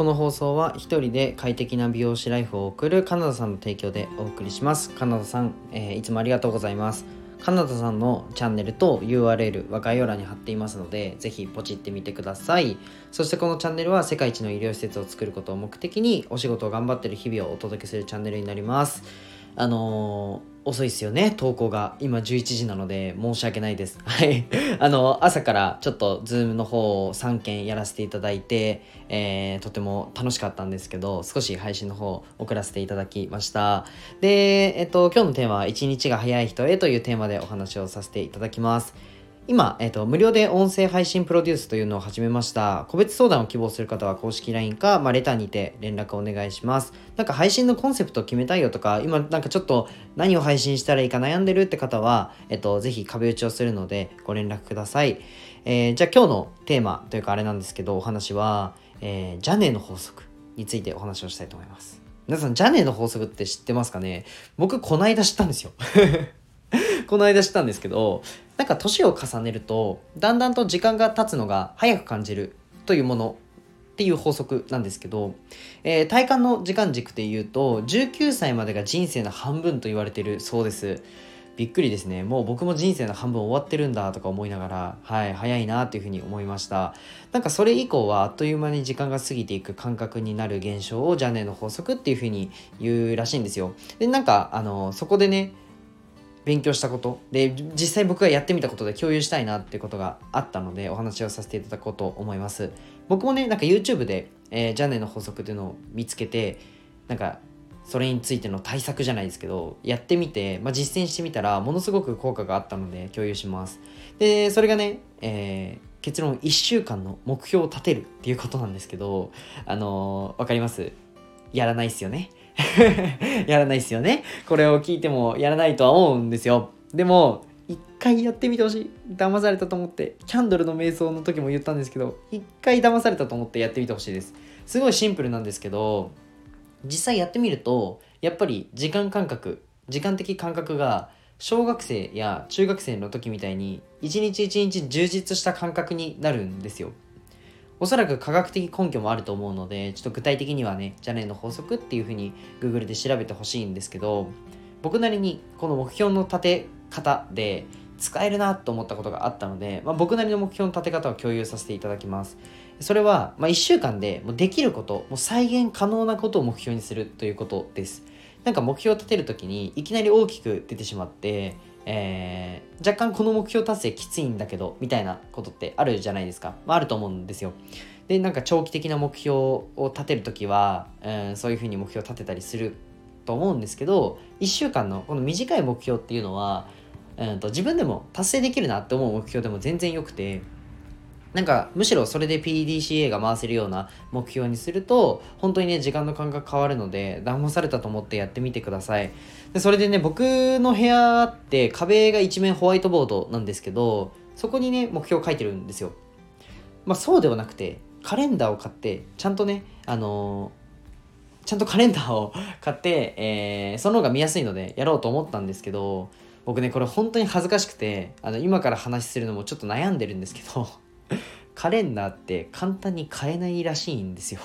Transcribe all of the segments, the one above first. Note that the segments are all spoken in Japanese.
この放送は一人で快適な美容師ライフを送るカナダさんの提供でお送りします。カナダさん、えー、いつもありがとうございます。カナダさんのチャンネルと URL は概要欄に貼っていますのでぜひポチってみてください。そしてこのチャンネルは世界一の医療施設を作ることを目的にお仕事を頑張ってる日々をお届けするチャンネルになります。あの遅いっすよね、投稿が。今11時なので申し訳ないです。はい。あの、朝からちょっとズームの方を3件やらせていただいて、えー、とても楽しかったんですけど、少し配信の方送らせていただきました。で、えっと、今日のテーマは一日が早い人へというテーマでお話をさせていただきます。今、えっ、と、無料で音声配信プロデュースというのを始めました。個別相談を希望する方は公式 LINE か、まあ、レターにて連絡お願いします。なんか配信のコンセプトを決めたいよとか、今なんかちょっと何を配信したらいいか悩んでるって方は、えっ、と、ぜひ壁打ちをするのでご連絡ください。えー、じゃあ今日のテーマというかあれなんですけど、お話は、えー、ジャネの法則についてお話をしたいと思います。皆さん、ジャネの法則って知ってますかね？僕、こないだ知ったんですよ。この間知ったんですけど、なんか年を重ねると、だんだんと時間が経つのが早く感じるというものっていう法則なんですけど、えー、体感の時間軸で言うと、19歳までが人生の半分と言われてるそうです。びっくりですね。もう僕も人生の半分終わってるんだとか思いながら、はい、早いなっていうふうに思いました。なんかそれ以降はあっという間に時間が過ぎていく感覚になる現象をジャネの法則っていうふうに言うらしいんですよ。で、なんか、あの、そこでね、勉強したこと。で実際僕がやってみたことで共有したいなっていうことがあったのでお話をさせていただこうと思います。僕もねなんか YouTube で、えー、ジャネの法則っていうのを見つけてなんかそれについての対策じゃないですけどやってみて、まあ、実践してみたらものすごく効果があったので共有します。でそれがね、えー、結論1週間の目標を立てるっていうことなんですけどあのー、分かります？やらないっすよね。やらないっすよね。これを聞いてもやらないとは思うんですよ。でも、一回やってみてほしい。騙されたと思って、キャンドルの瞑想の時も言ったんですけど、一回騙されたと思ってやってみてほしいです。すごいシンプルなんですけど、実際やってみると、やっぱり時間感覚、時間的感覚が小学生や中学生の時みたいに一日一日充実した感覚になるんですよ。おそらく科学的根拠もあると思うので、ちょっと具体的にはね、ジャネの法則っていうふうに Google で調べてほしいんですけど、僕なりにこの目標の立て方で使えるなと思ったことがあったので、まあ、僕なりの目標の立て方を共有させていただきます。それは、まあ、1週間でもうできること、もう再現可能なことを目標にするということです。なんか目標を立てるときにいきなり大きく出てしまって、えー、若干この目標達成きついんだけどみたいなことってあるじゃないですか、まあ、あると思うんですよ。でなんか長期的な目標を立てる時は、うん、そういうふうに目標を立てたりすると思うんですけど1週間のこの短い目標っていうのは、うんと、自分でも達成できるなって思う目標でも全然よくてなんかむしろそれで PDCA が回せるような目標にすると本当にね時間の感覚変わるので騙されたと思ってやってみてください。でそれでね僕の部屋って壁が一面ホワイトボードなんですけどそこにね目標書いてるんですよ。まあそうではなくてカレンダーを買ってちゃんとねあのー、ちゃんとカレンダーを 買って、えー、その方が見やすいのでやろうと思ったんですけど僕ねこれ本当に恥ずかしくてあの今から話するのもちょっと悩んでるんですけどカレンダーって簡単に買えないらしいんですよ。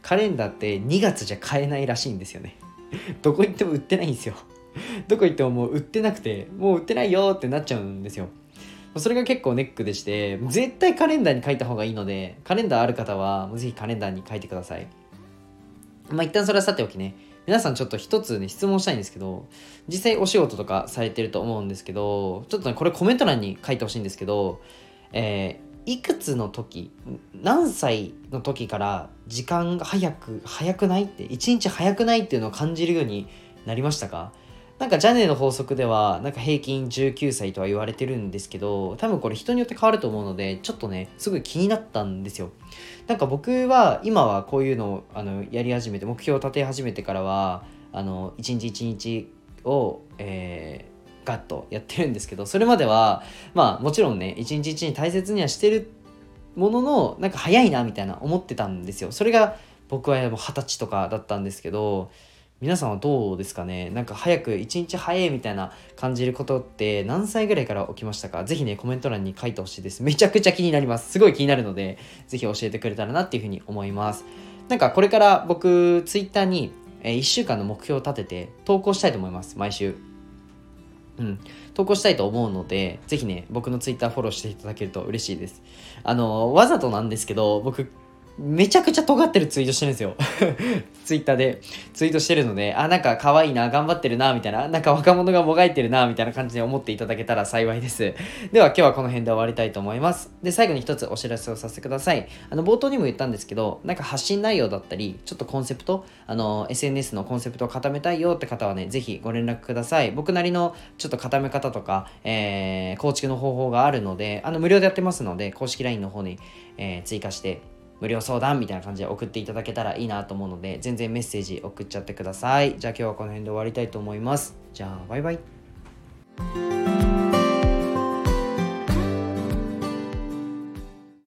カレンダーって2月じゃ買えないらしいんですよね。どこ行っても売ってないんですよ。どこ行ってももう売ってなくて、もう売ってないよってなっちゃうんですよ。それが結構ネックでして、絶対カレンダーに書いた方がいいので、カレンダーある方は、ぜひカレンダーに書いてください。まあ一旦それはさておきね、皆さんちょっと一つね、質問したいんですけど、実際お仕事とかされてると思うんですけど、ちょっとね、これコメント欄に書いてほしいんですけど、えいくつの時何歳の時から時間が早く早くないって一日早くないっていうのを感じるようになりましたか？なんかジャネの法則ではなんか平均19歳とは言われてるんですけど多分これ人によって変わると思うのでちょっとねすごい気になったんですよ。なんか僕は今はこういうのをあのやり始めて目標を立て始めてからはあの一日一日を、えーガッとやってるんですけどそれまではまあもちろんね一日一日大切にはしてるもののなんか早いなみたいな思ってたんですよ。それが僕はもう二十歳とかだったんですけど皆さんはどうですかね？なんか早く一日早いみたいな感じることって何歳ぐらいから起きましたか？ぜひねコメント欄に書いてほしいです。めちゃくちゃ気になります。すごい気になるのでぜひ教えてくれたらなっていうふうに思います。なんかこれから僕ツイッターに1週間の目標を立てて投稿したいと思います。毎週。うん、投稿したいと思うので、ぜひね、僕のツイッターフォローしていただけると嬉しいです。あの、わざとなんですけど、僕、めちゃくちゃ尖ってるツイートしてるんですよ。ツイッターでツイートしてるので、あ、なんか可愛いな、頑張ってるな、みたいな、なんか若者がもがいてるな、みたいな感じで思っていただけたら幸いです。では今日はこの辺で終わりたいと思います。で、最後に一つお知らせをさせてください。あの、冒頭にも言ったんですけど、なんか発信内容だったり、ちょっとコンセプト、あの、SNS のコンセプトを固めたいよって方はね、ぜひご連絡ください。僕なりのちょっと固め方とか、えー、構築の方法があるので、あの、無料でやってますので、公式 LINE の方に、えー、追加して無料相談みたいな感じで送っていただけたらいいなと思うので、全然メッセージ送っちゃってください。じゃあ今日はこの辺で終わりたいと思います。じゃあ、バイバイ。